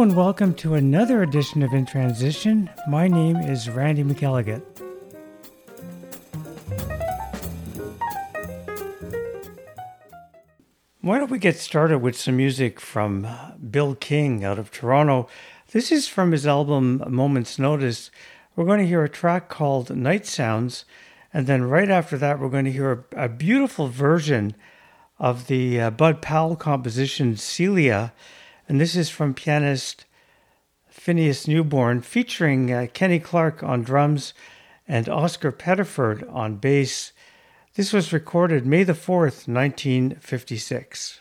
And welcome to another edition of In Transition. My name is Randy McElligott. Why don't we get started with some music from Bill King out of Toronto? This is from his album Moment's Notice. We're going to hear a track called Night Sounds, and then right after that, we're going to hear a, a beautiful version of the uh, Bud Powell composition Celia, and this is from pianist Phineas Newborn, featuring uh, Kenny Clarke on drums and Oscar Pettiford on bass. This was recorded May the 4th, 1956.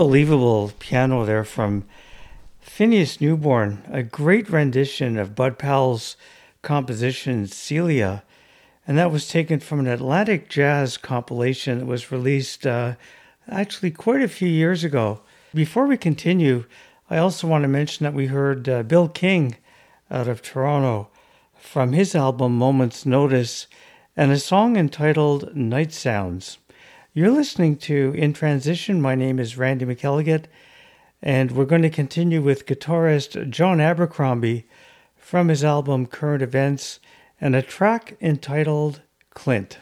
Unbelievable piano there from Phineas Newborn, a great rendition of Bud Powell's composition Celia. And that was taken from an Atlantic Jazz compilation that was released uh, actually quite a few years ago. Before we continue, I also want to mention that we heard uh, Bill King out of Toronto from his album Moments Notice and a song entitled Night Sounds. You're listening to In Transition. My name is Randy McElligott, and we're going to continue with guitarist John Abercrombie from his album Current Events and a track entitled Clint.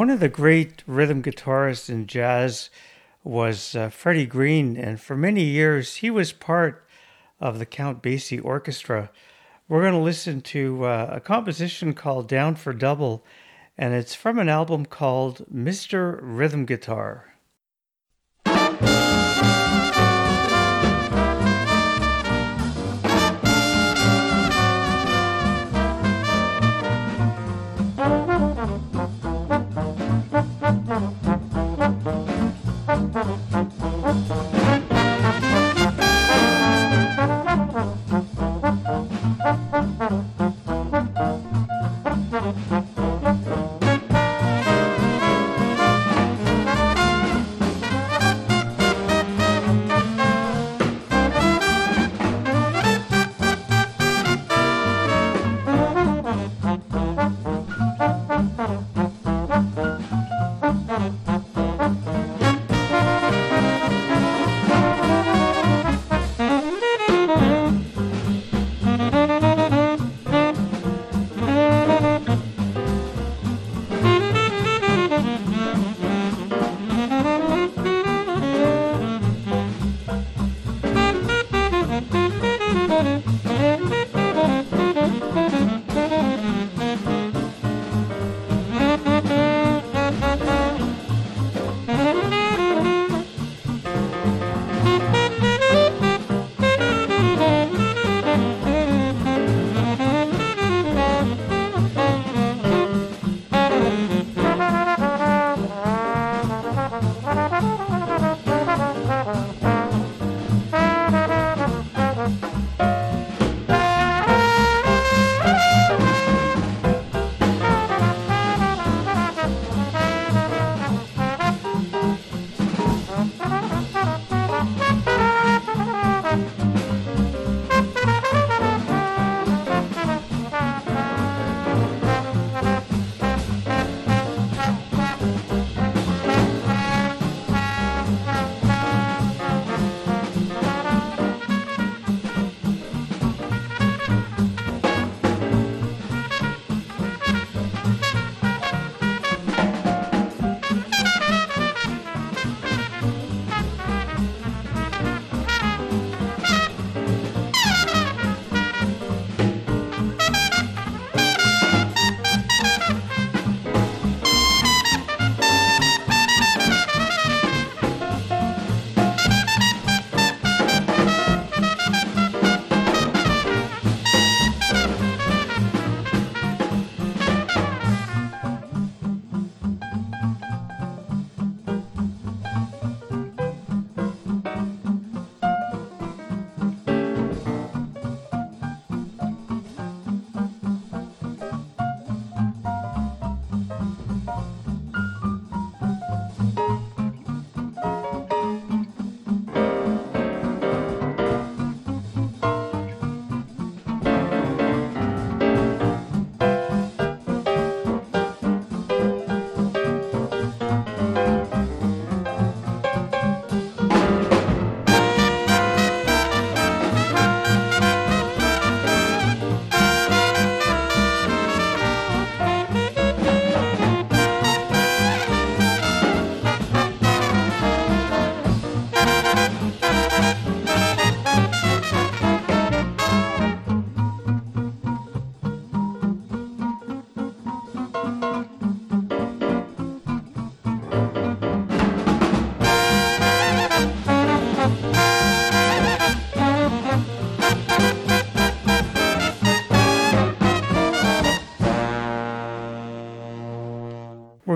One of the great rhythm guitarists in jazz was uh, Freddie Green, and for many years he was part of the Count Basie Orchestra. We're going to listen to uh, a composition called Down for Double, and it's from an album called Mr. Rhythm Guitar.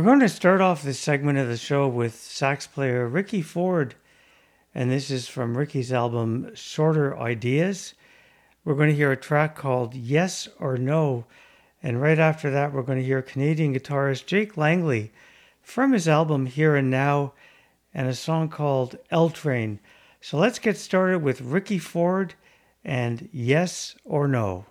Going to start off this segment of the show with sax player Ricky Ford, and this is from Ricky's album Shorter Ideas. We're going to hear a track called Yes or No, and right after that, we're going to hear Canadian guitarist Jake Langley from his album Here and Now and a song called L Train. So let's get started with Ricky Ford and Yes or No.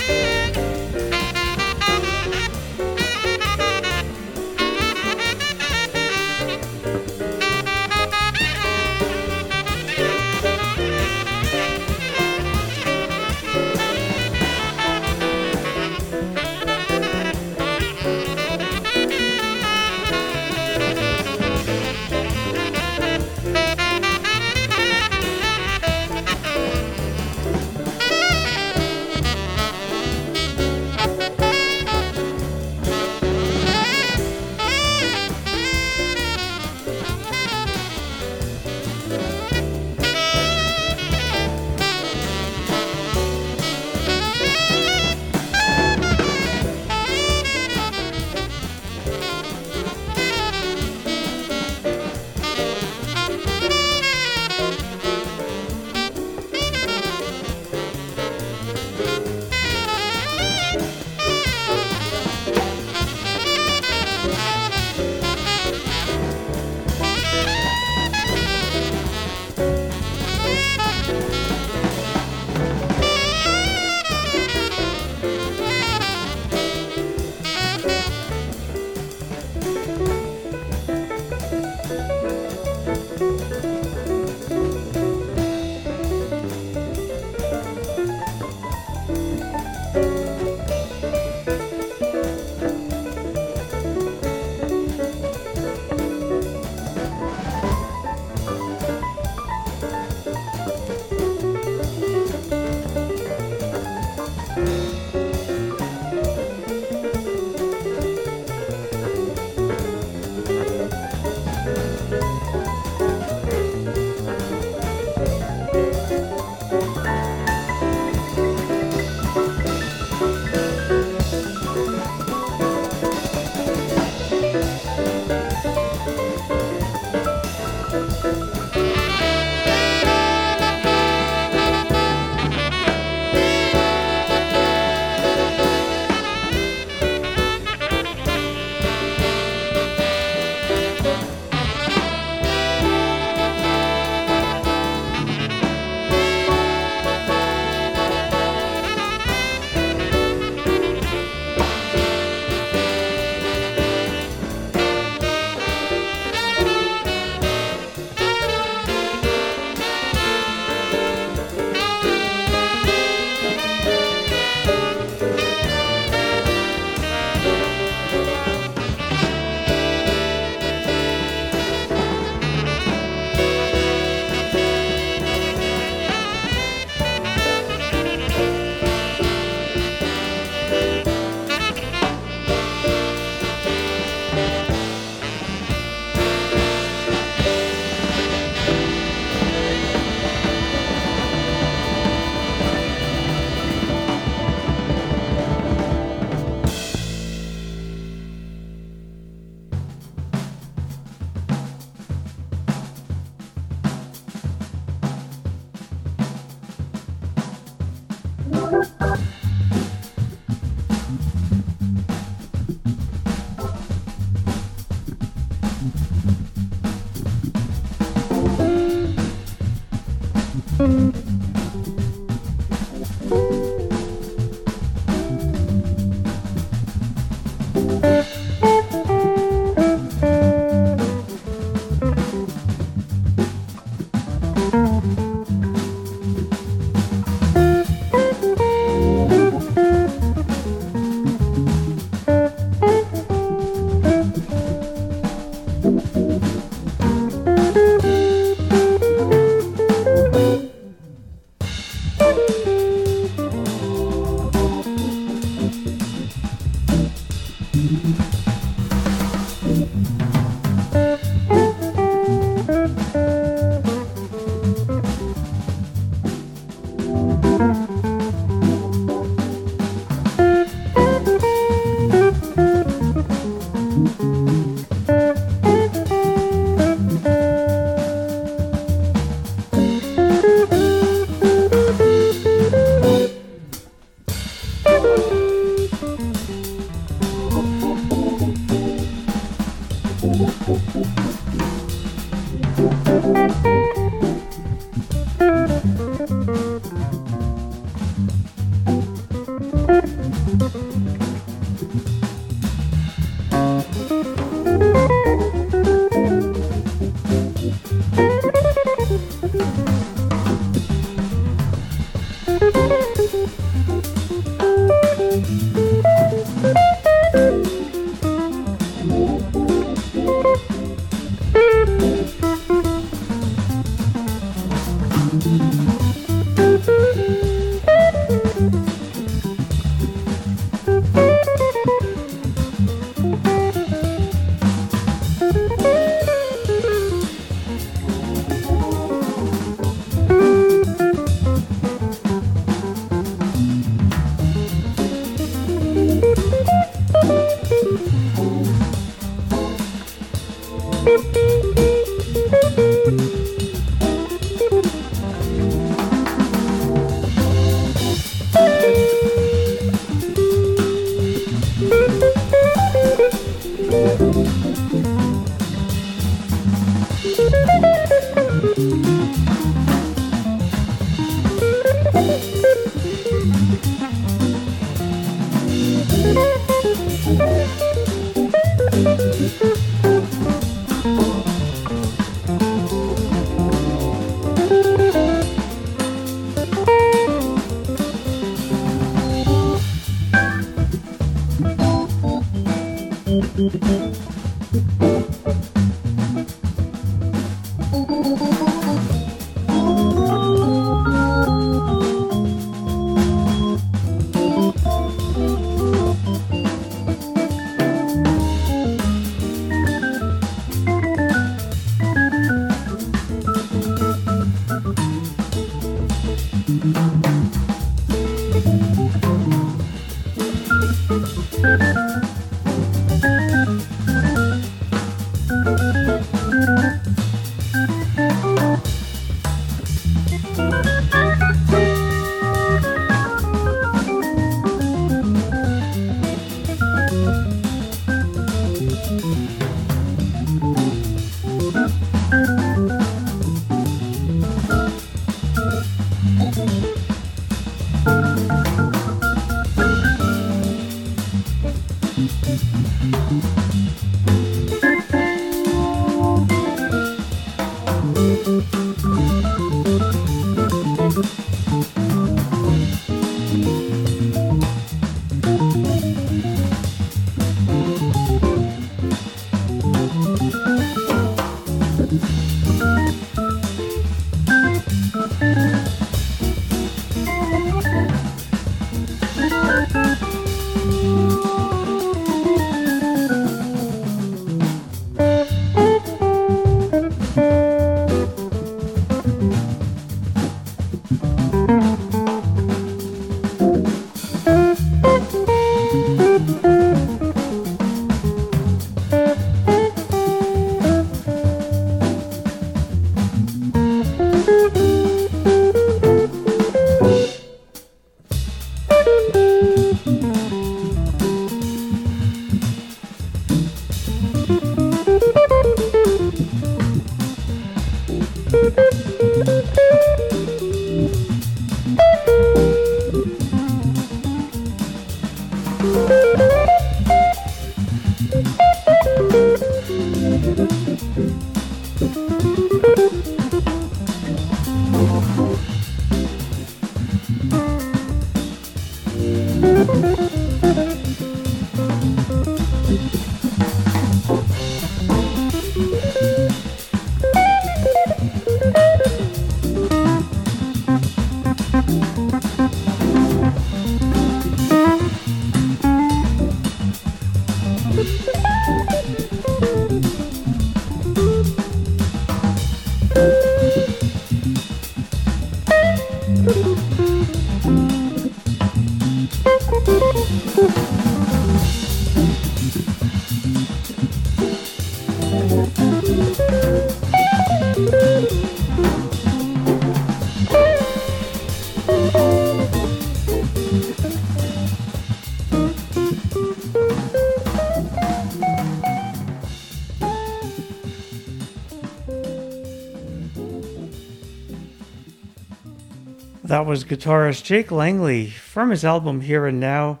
That was guitarist Jake Langley from his album Here and Now,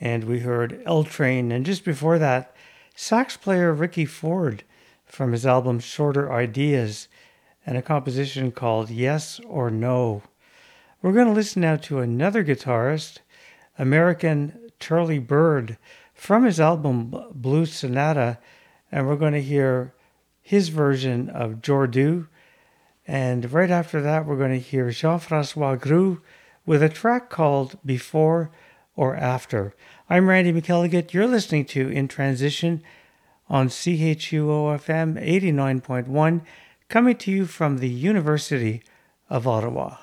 and we heard L Train. And just before that, sax player Ricky Ford from his album Shorter Ideas and a composition called Yes or No. We're going to listen now to another guitarist, American Charlie Byrd, from his album Blue Sonata, and we're going to hear his version of Jordu and right after that, we're going to hear Jean Francois Groulx with a track called Before or After. I'm Randy McElligott. You're listening to In Transition on CHUOFM 89.1, coming to you from the University of Ottawa.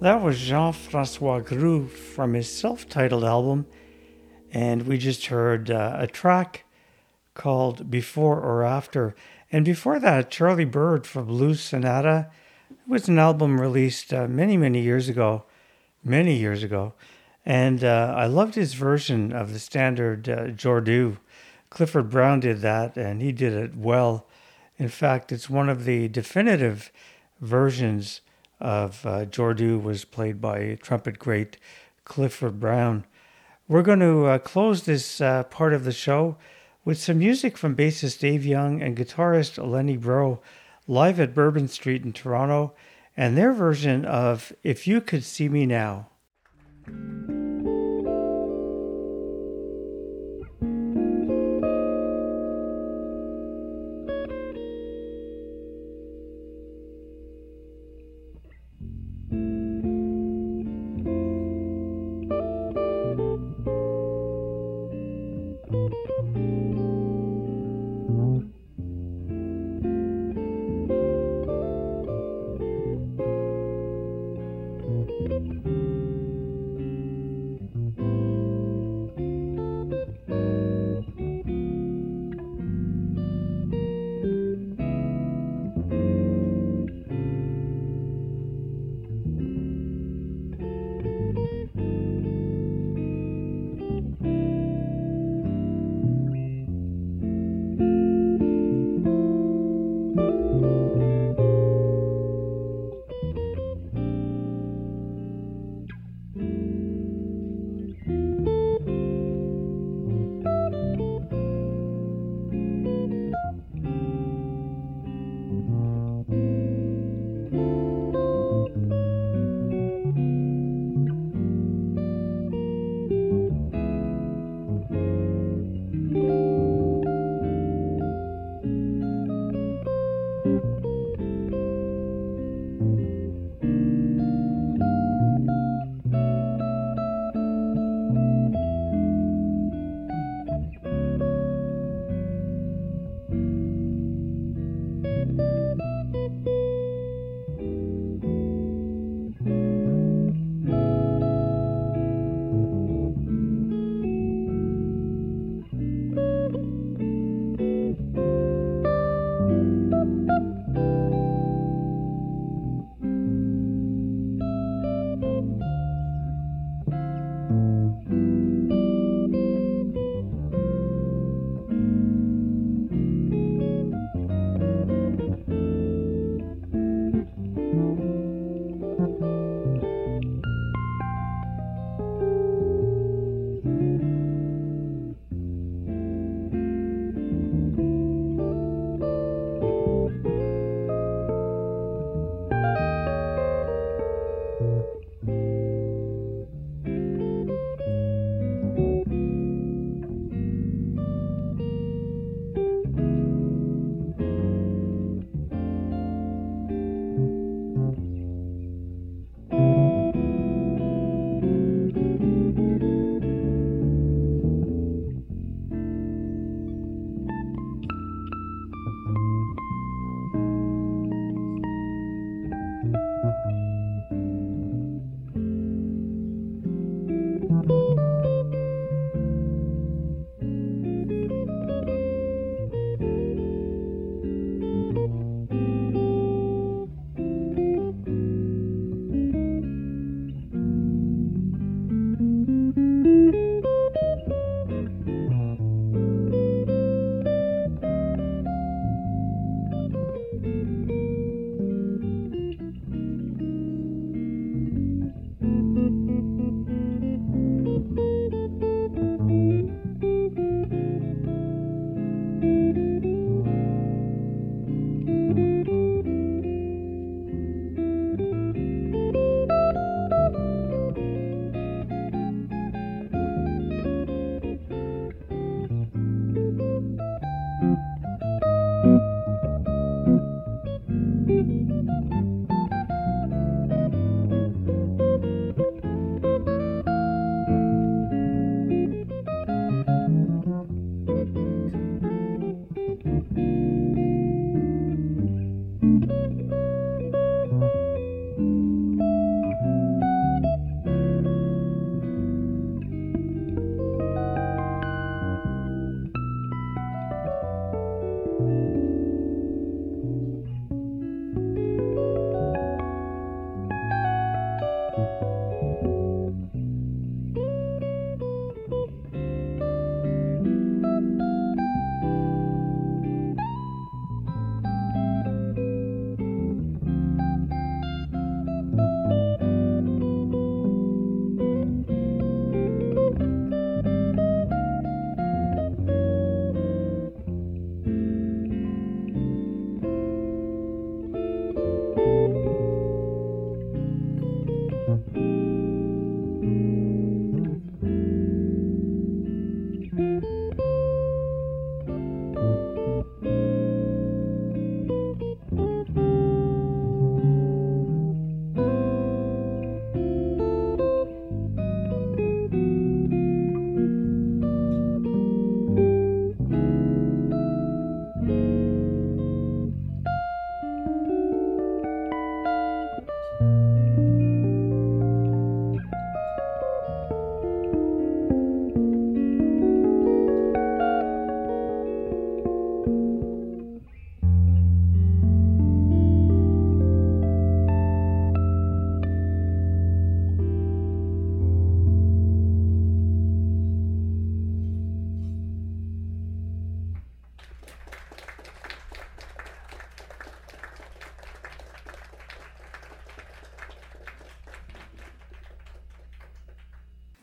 That was Jean Francois Groulx from his self titled album, and we just heard uh, a track called Before or After. And before that, Charlie Byrd from Blues Sonata. It was an album released uh, many, many years ago, many years ago. And uh, I loved his version of the standard uh, Jordu. Clifford Brown did that, and he did it well. In fact, it's one of the definitive versions of uh, Jordu was played by trumpet great Clifford Brown. We're going to uh, close this uh, part of the show with some music from bassist Dave Young and guitarist Lenny Breau live at Bourbon Street in Toronto and their version of If You Could See Me Now.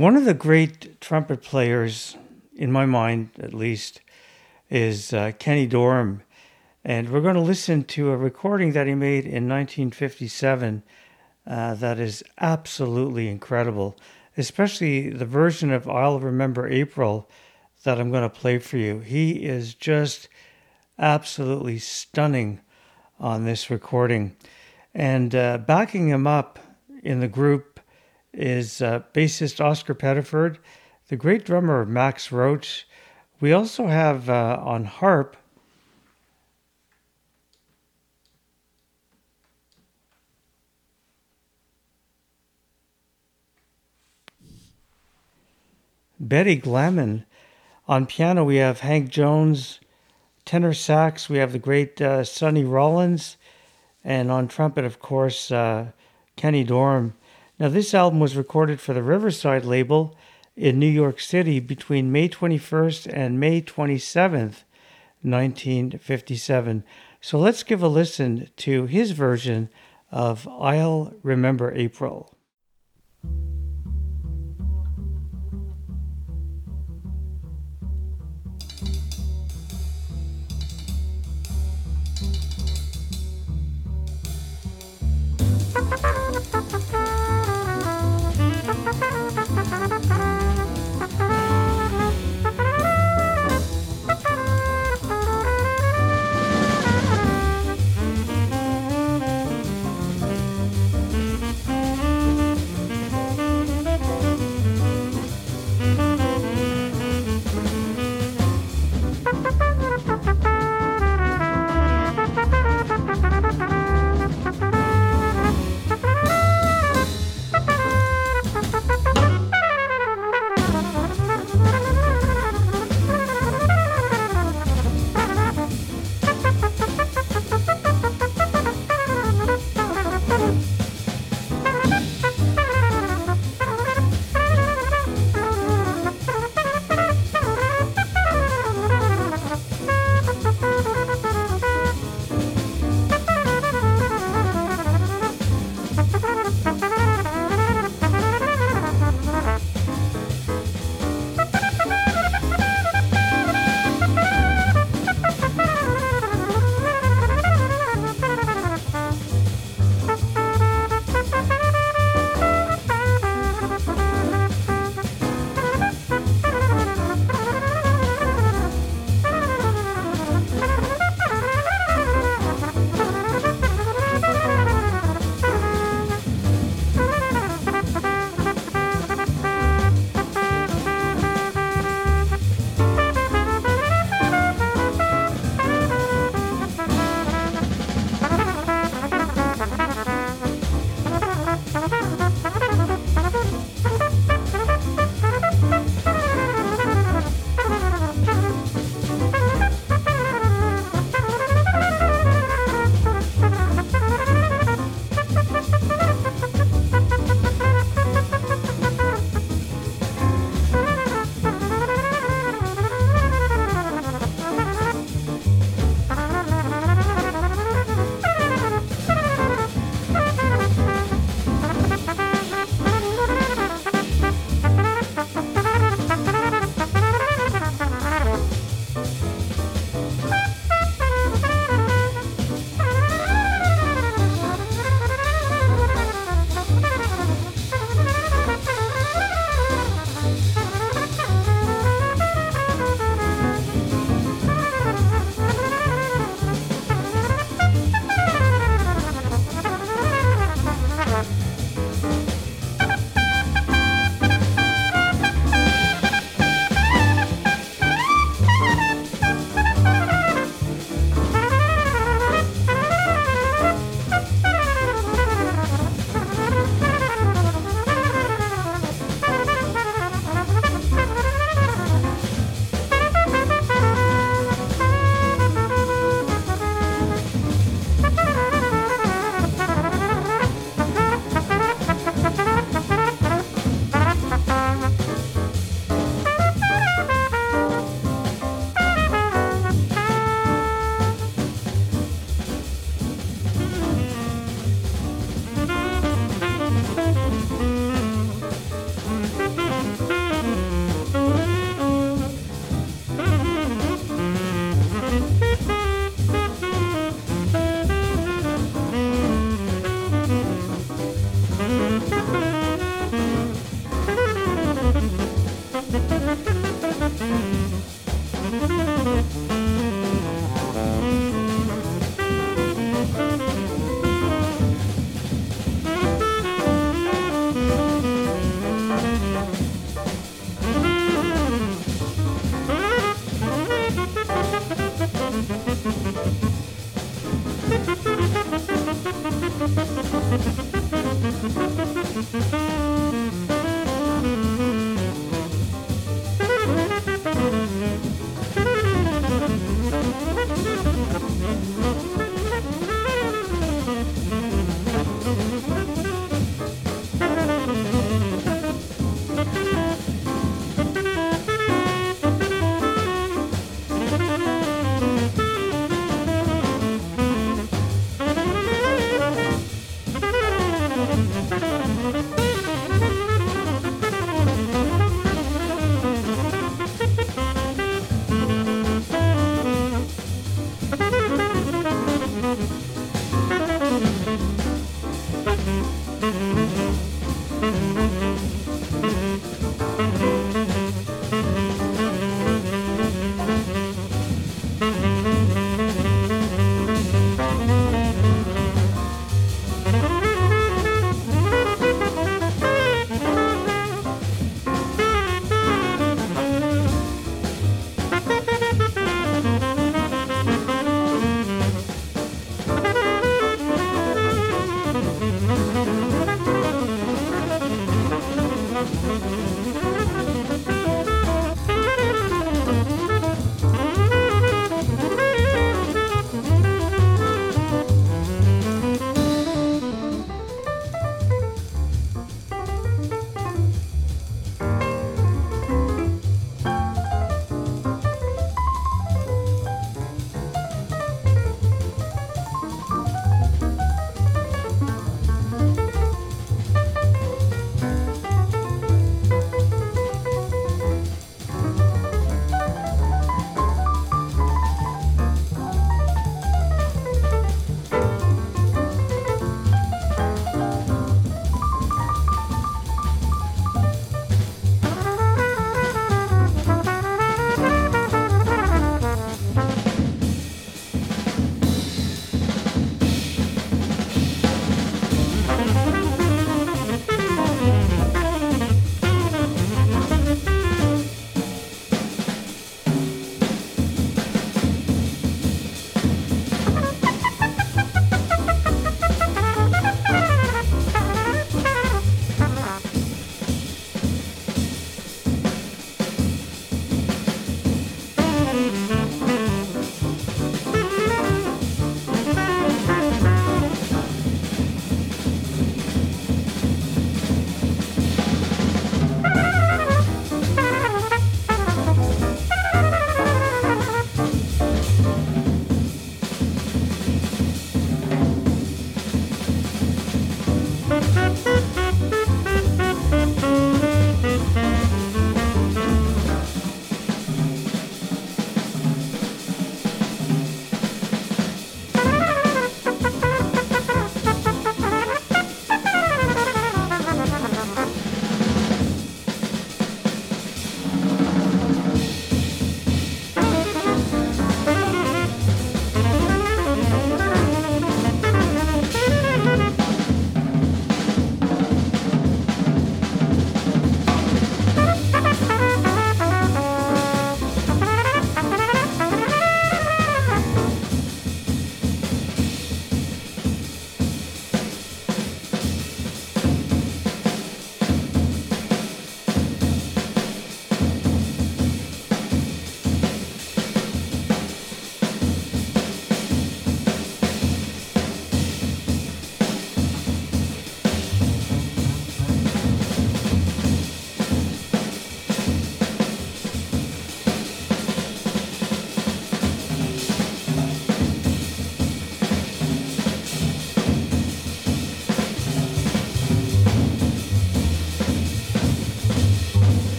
One of the great trumpet players, in my mind at least, is uh, Kenny Dorham. And we're going to listen to a recording that he made in 1957 uh, that is absolutely incredible, especially the version of I'll Remember April that I'm going to play for you. He is just absolutely stunning on this recording. And uh, backing him up in the group is uh, bassist Oscar Pettiford, the great drummer Max Roach. We also have uh, on harp Betty Glamann. On piano, we have Hank Jones. Tenor sax, we have the great uh, Sonny Rollins. And on trumpet, of course, uh, Kenny Dorham. Now, this album was recorded for the Riverside label in New York City between May 21st and May 27th, 1957. So let's give a listen to his version of I'll Remember April.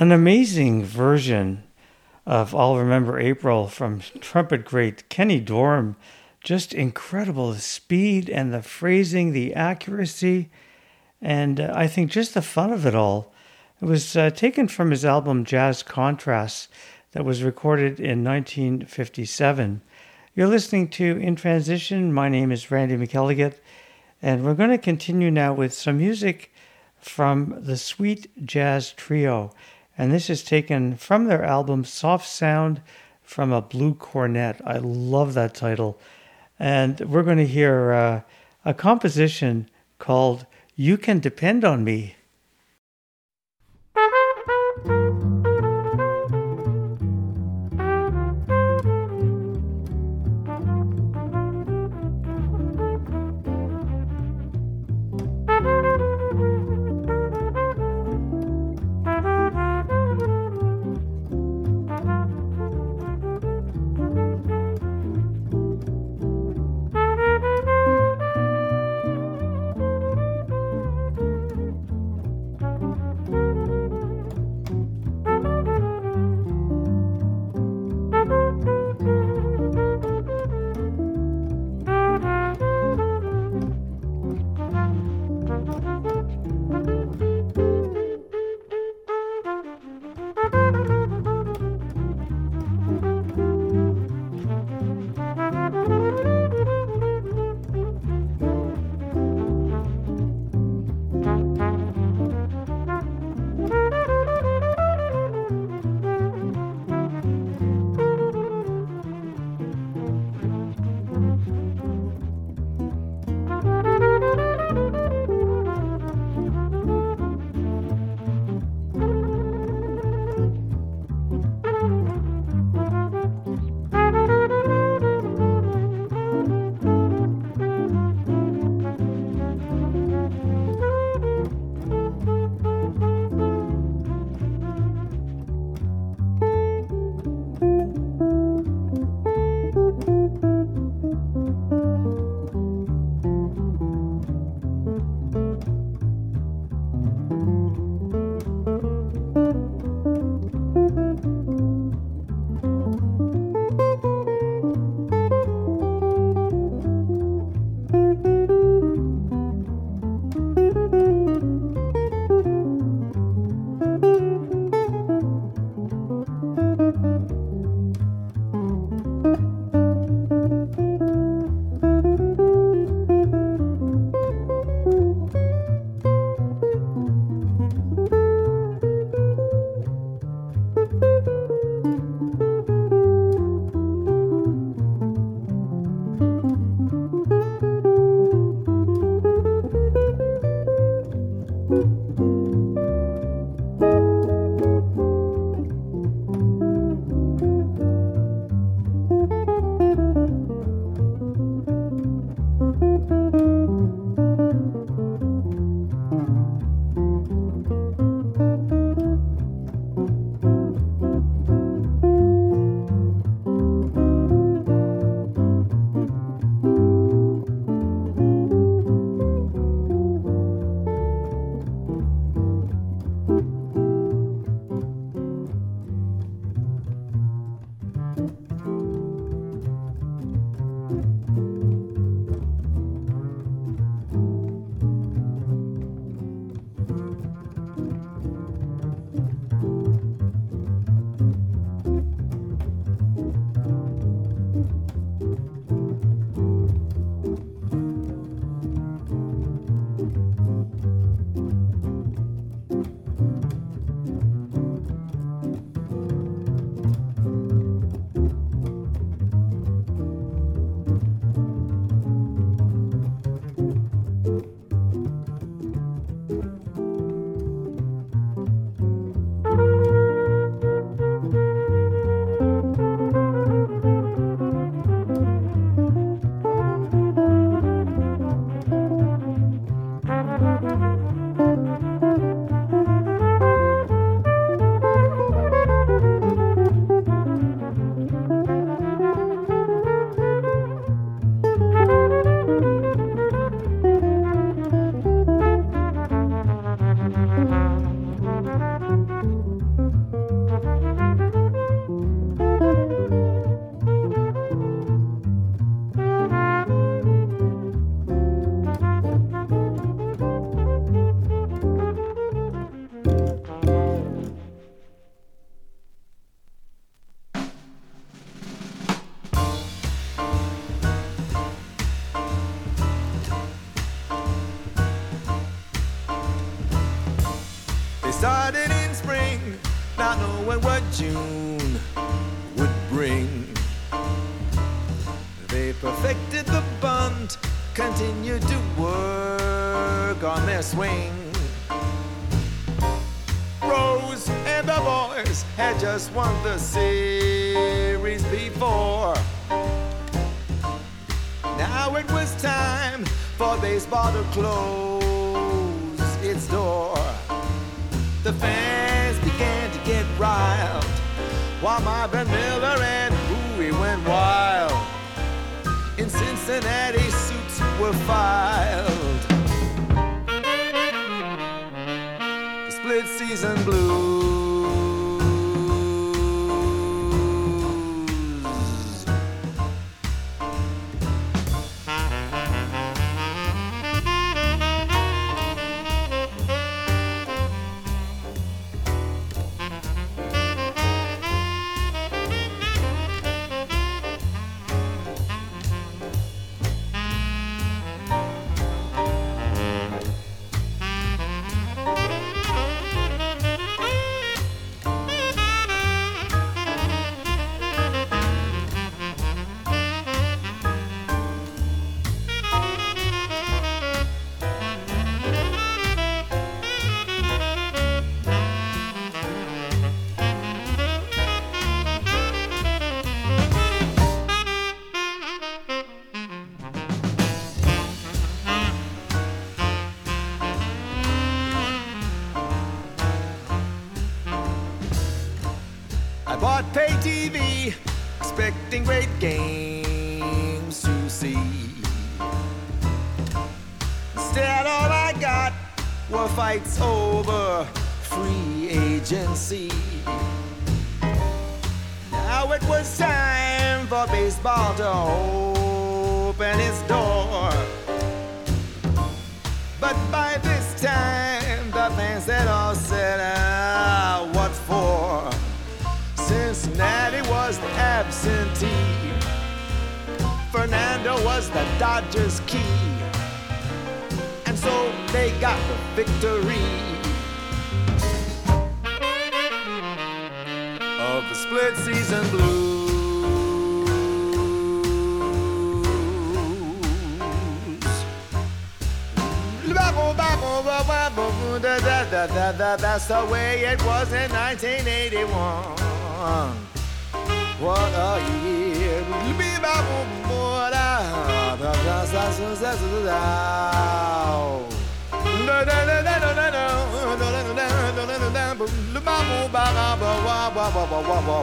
An amazing version of I'll Remember April from trumpet great Kenny Dorham. Just incredible the speed and the phrasing, the accuracy, and uh, I think just the fun of it all. It was uh, taken from his album Jazz Contrasts that was recorded in 1957. You're listening to In Transition. My name is Randy McElligott, and we're going to continue now with some music from the Sweet Jazz Trio. And this is taken from their album Soft Sound from a Blue Cornet. I love that title. And we're going to hear uh, a composition called You Can Depend on Me.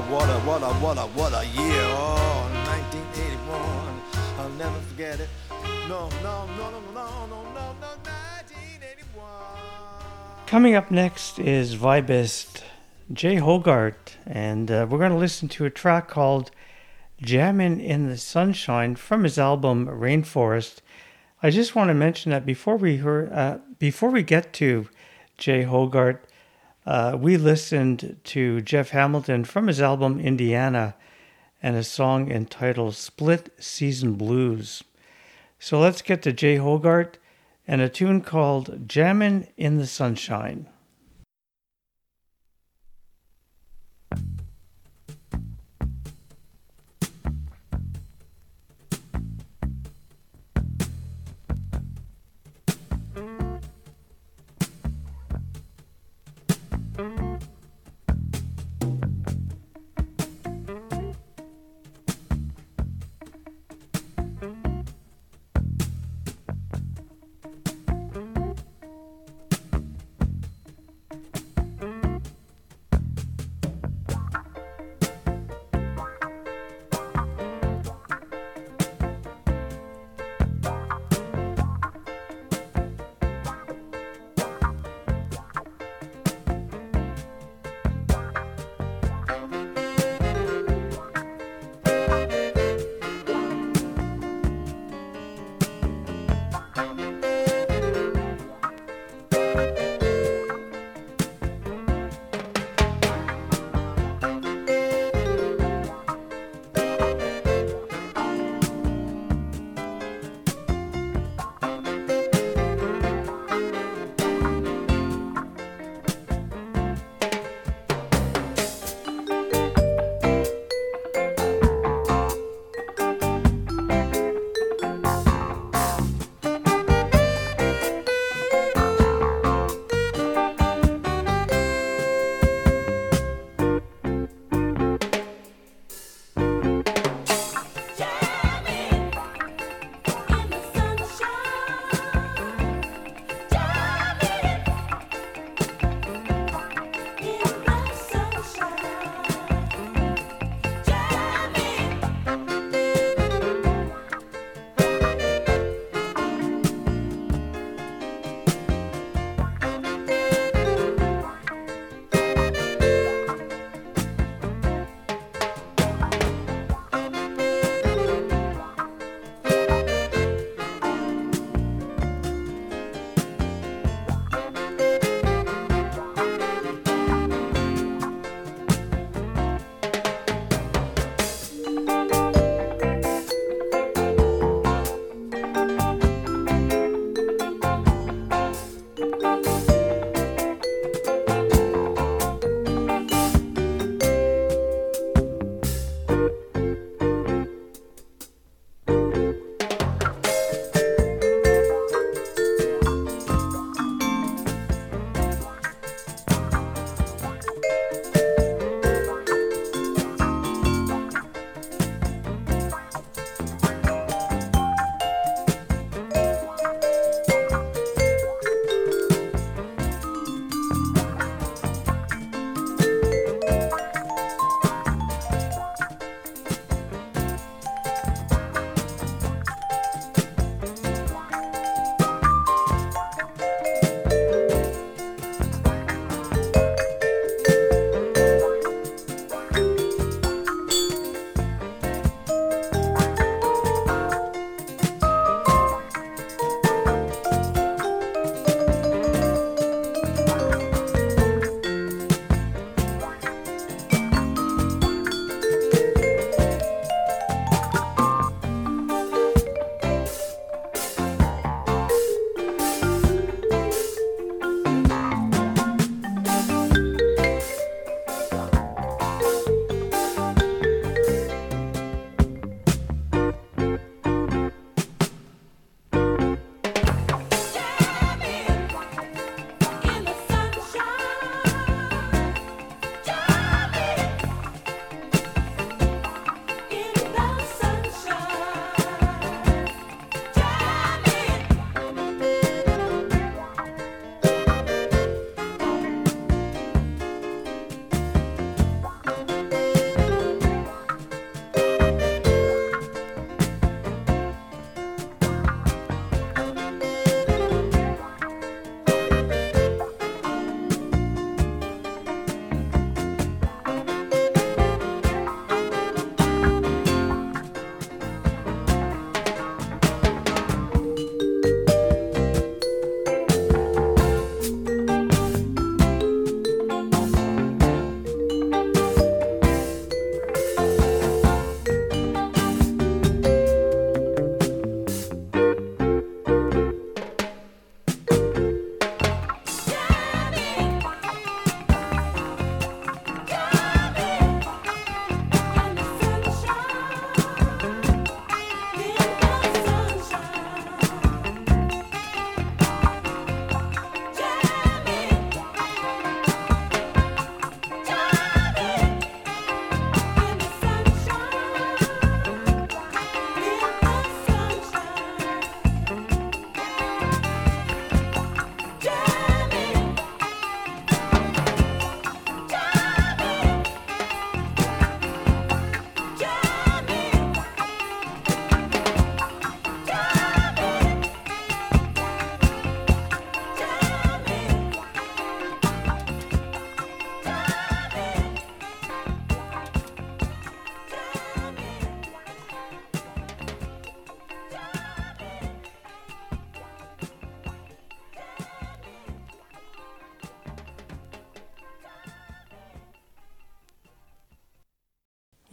What a, what a, what a, what a year. Oh, 1981. I'll never forget it. No, no, no, no, no, no, no, no, 1981. Coming up next is vibist Jay Hoggard, and uh, we're going to listen to a track called Jammin' in the Sunshine from his album Rainforest. I just want to mention that before we hear, uh, before we get to Jay Hoggard, uh, we listened to Jeff Hamilton from his album Indiana and a song entitled Split Season Blues. So let's get to Jay Hoggard and a tune called Jammin' in the Sunshine.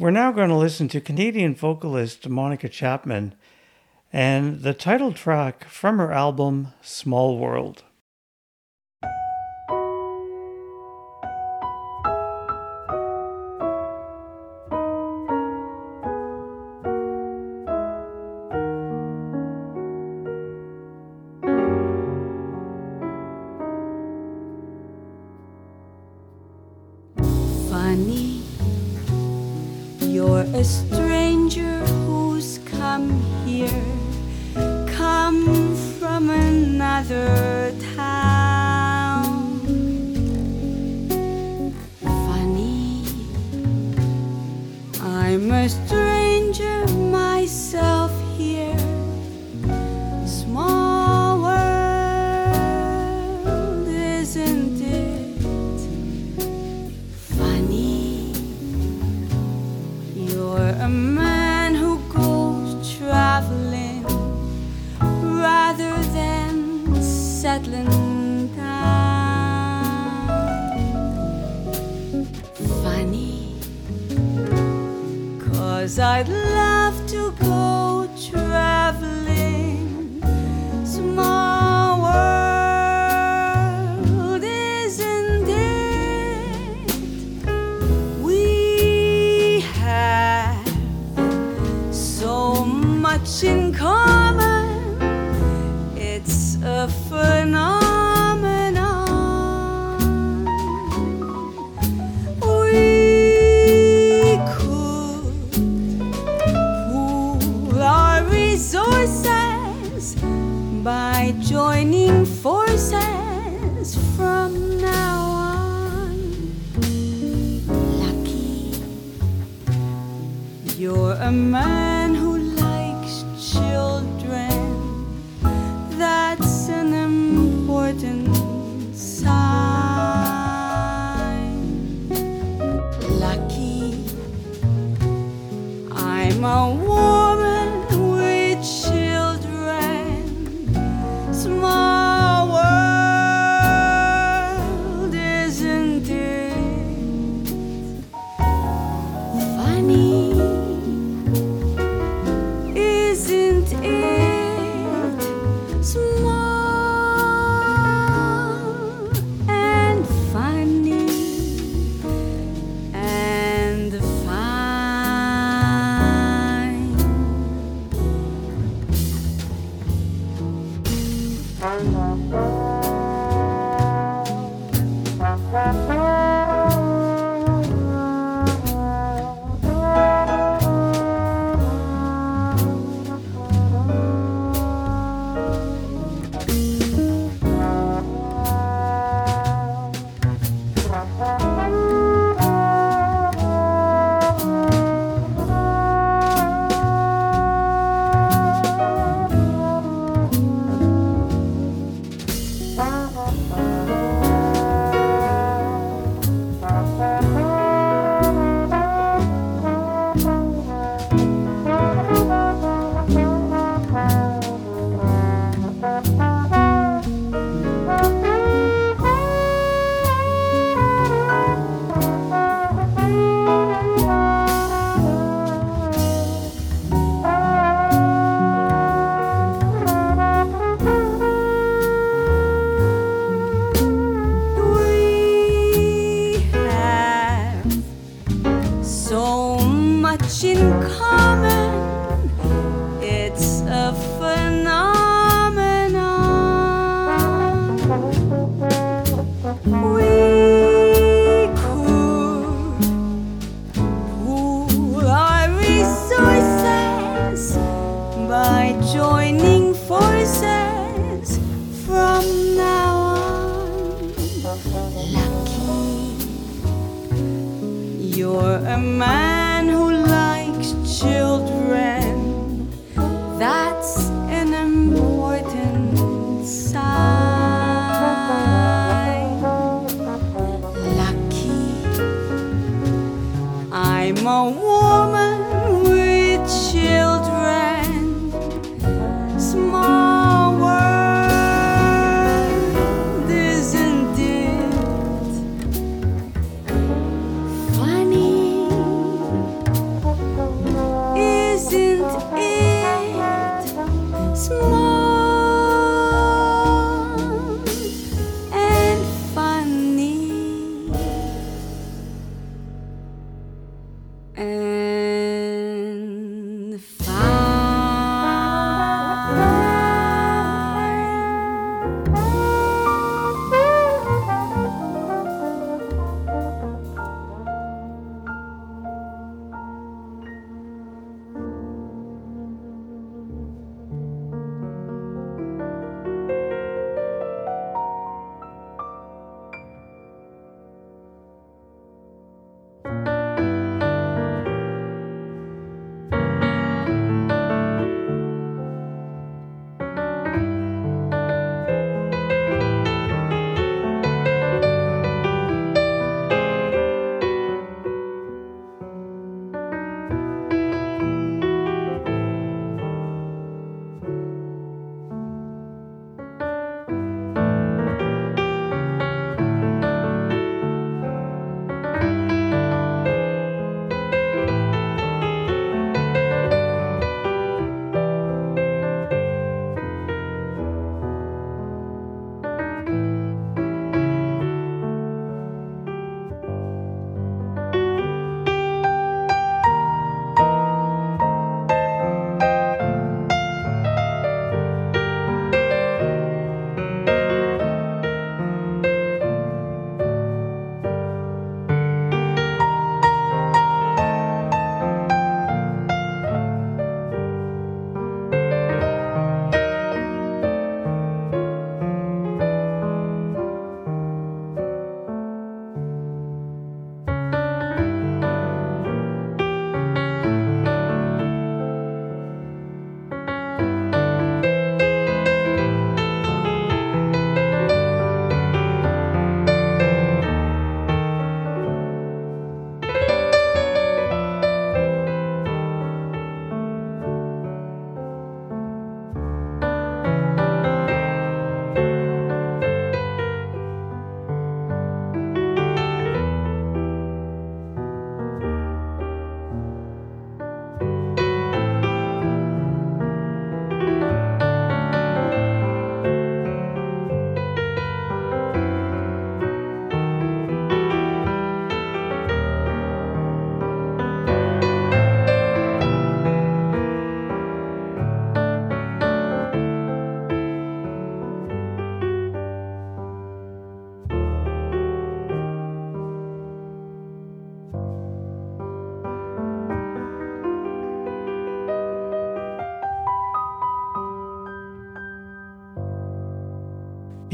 We're now going to listen to Canadian vocalist Monica Chapman and the title track from her album Small World.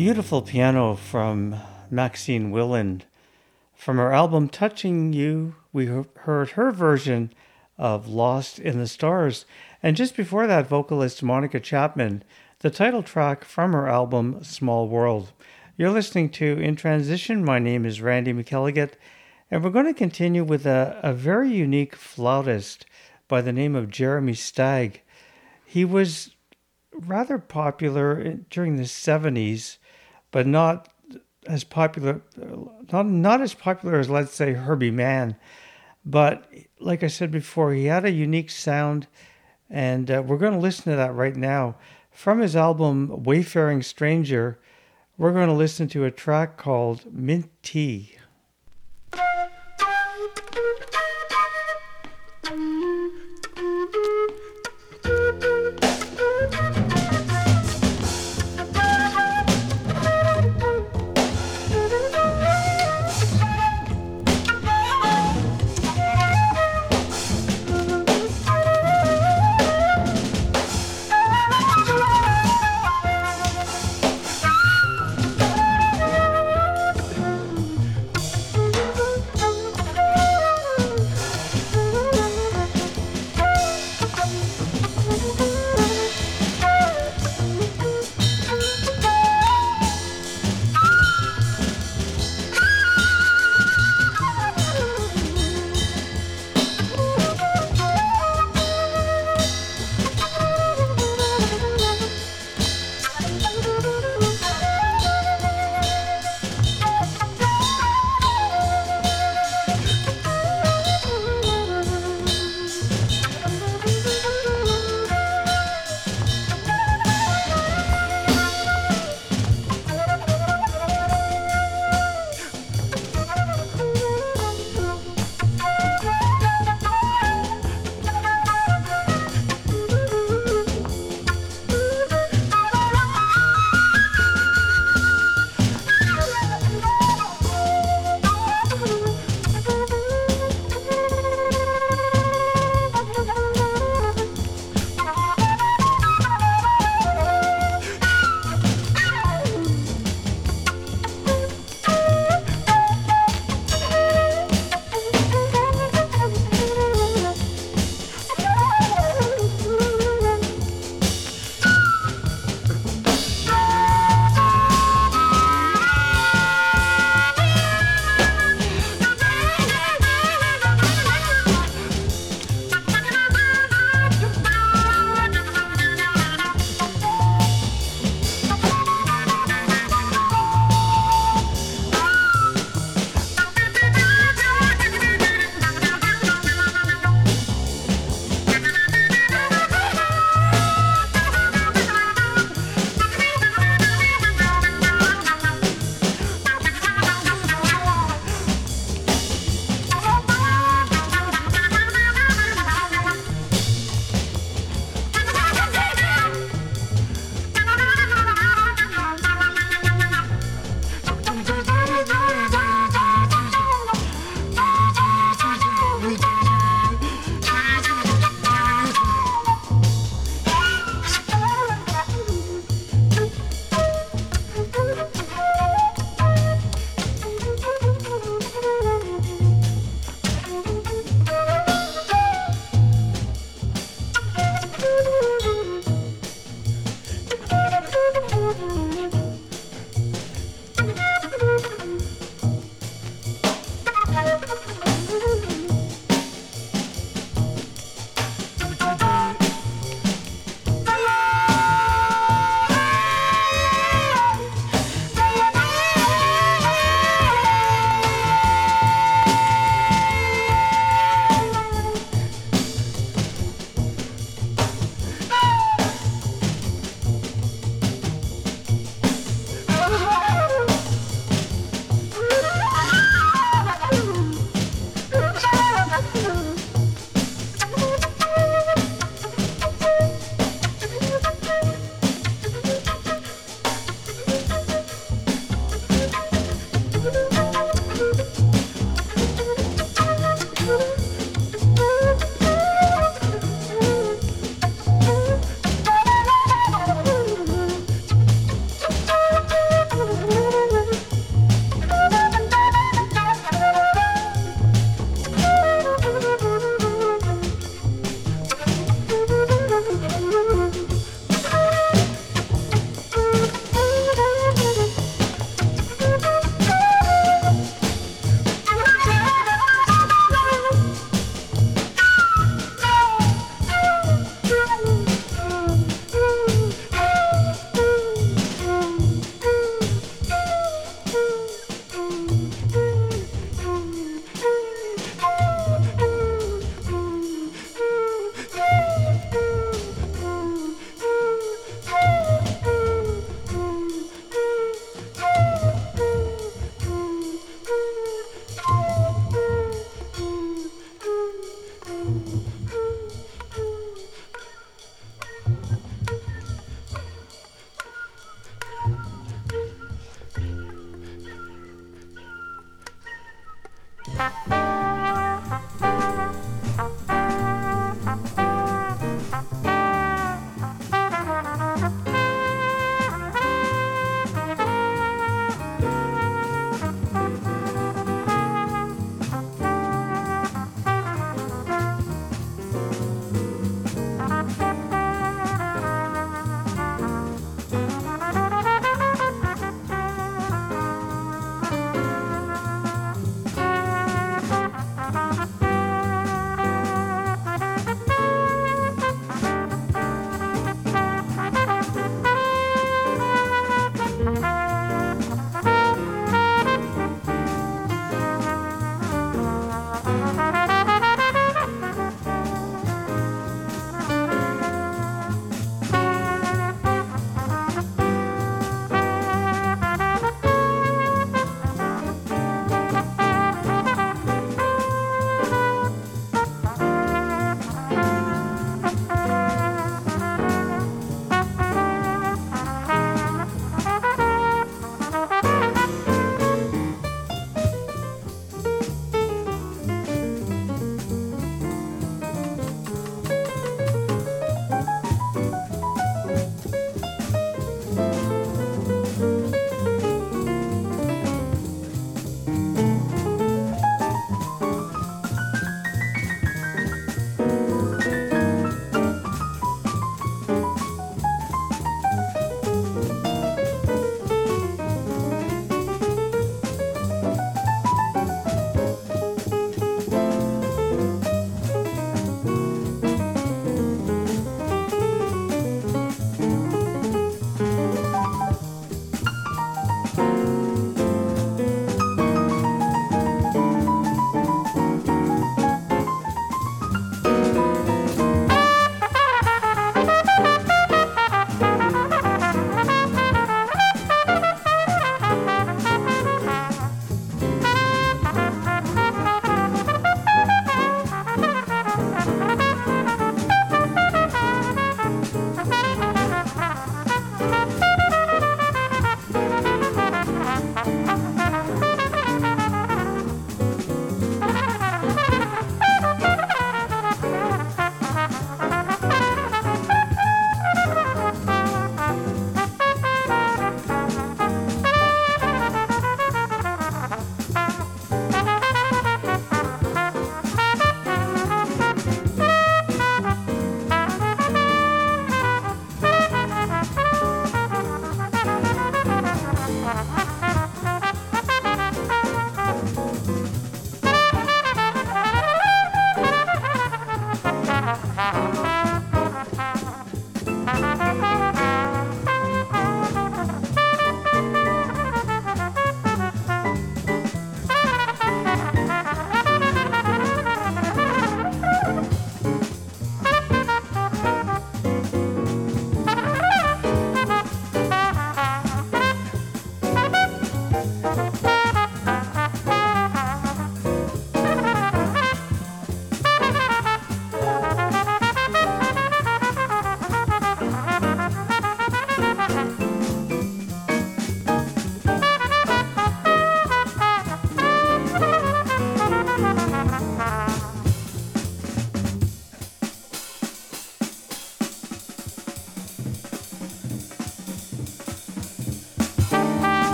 Beautiful piano from Maxine Willan. From her album Touching You, we heard her version of Lost in the Stars. And just before that, vocalist Monica Chapman, the title track from her album Small World. You're listening to In Transition. My name is Randy McElligott, and we're going to continue with a, a very unique flautist by the name of Jeremy Steig. He was rather popular during the 70s but not as popular, not not as popular as let's say Herbie Mann. But like I said before, he had a unique sound, and uh, we're going to listen to that right now from his album Wayfaring Stranger. We're going to listen to a track called Mint Tea.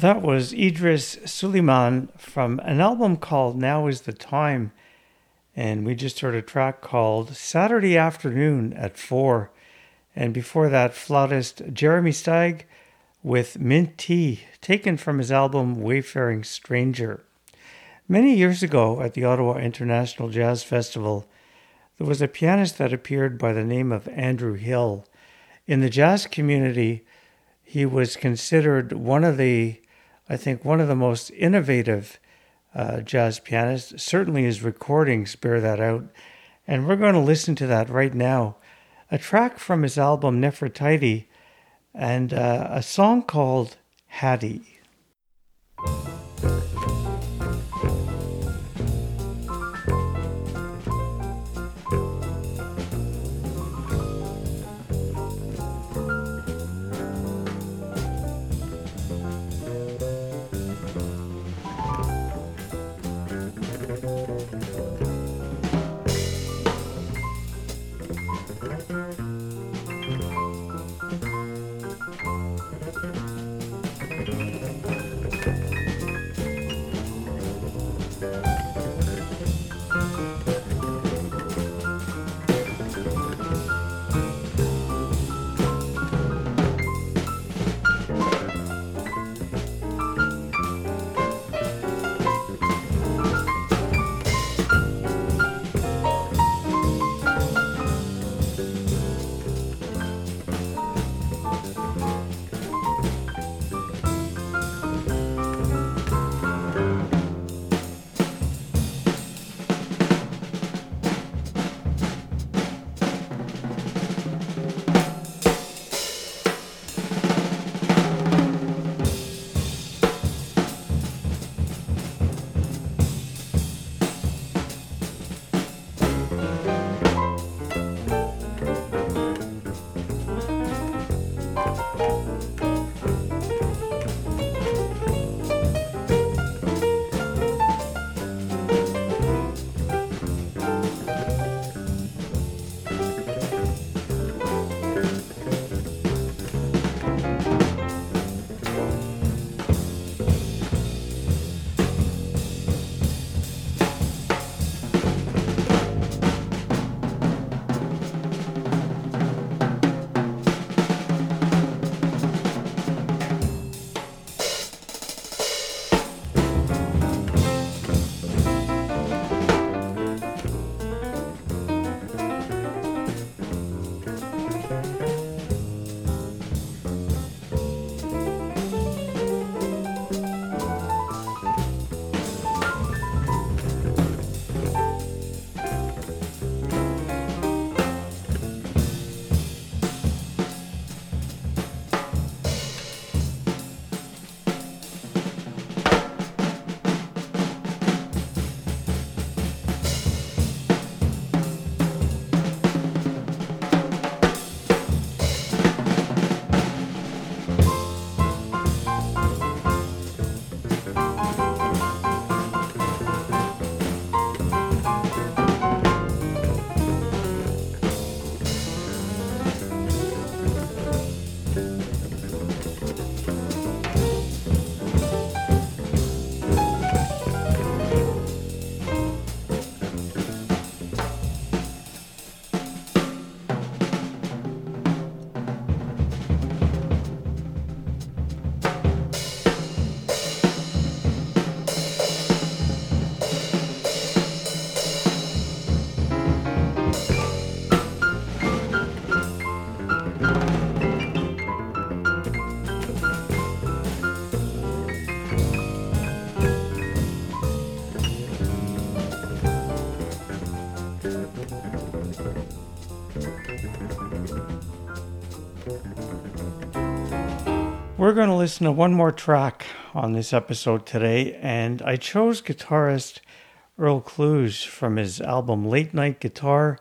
That was Idrees Sulieman from an album called Now Is the Time. And we just heard a track called Saturday Afternoon at 4. And before that, flautist Jeremy Steig with Mint Tea, taken from his album Wayfaring Stranger. Many years ago at the Ottawa International Jazz Festival, there was a pianist that appeared by the name of Andrew Hill. In the jazz community, he was considered one of the, I think, one of the most innovative uh, jazz pianists. Certainly his recordings bear that out. And we're going to listen to that right now. A track from his album Nefertiti and uh, a song called Hattie. We're going to listen to one more track on this episode today, and I chose guitarist Earl Klugh from his album Late Night Guitar,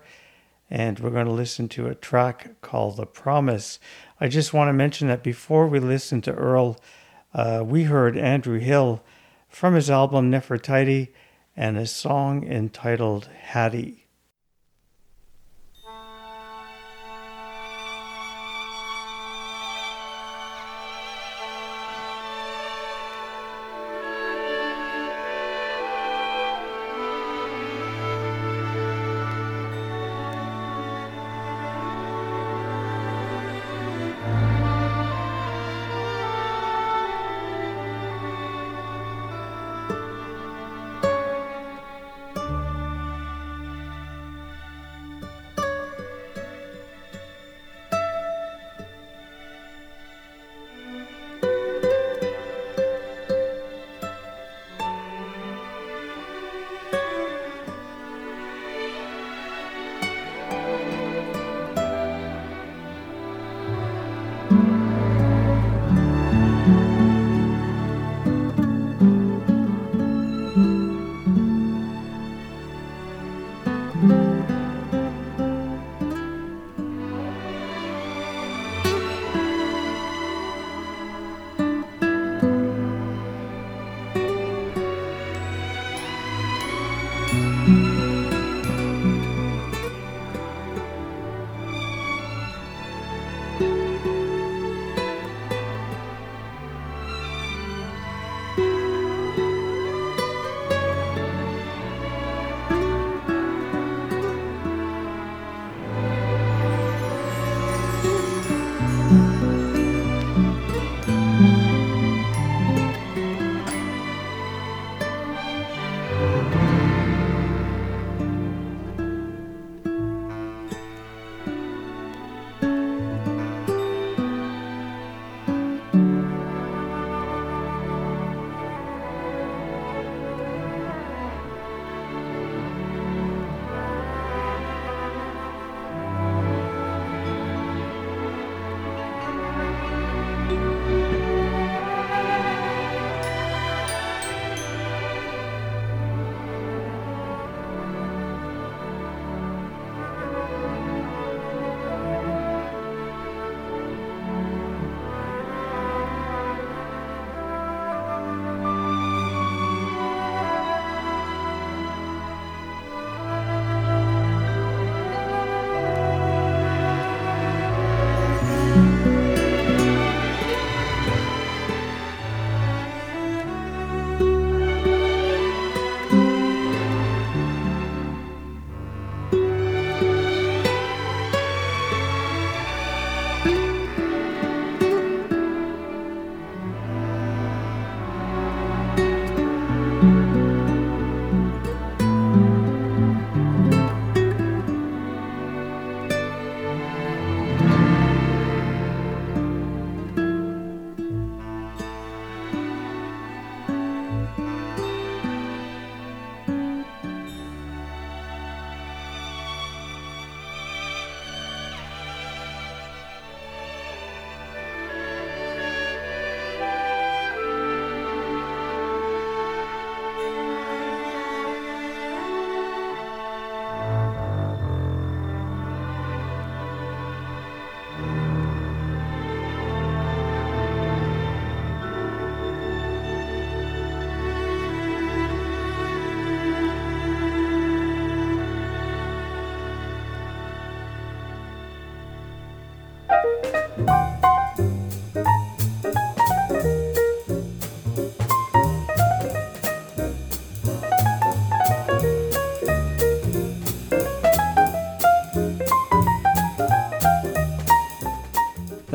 and we're going to listen to a track called The Promise. I just want to mention that before we listen to Earl, uh, we heard Andrew Hill from his album Nefertiti and a song entitled Hattie.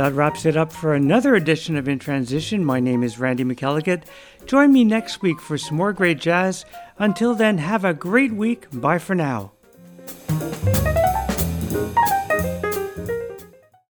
That wraps it up for another edition of In Transition. My name is Randy McElligott. Join me next week for some more great jazz. Until then, have a great week. Bye for now.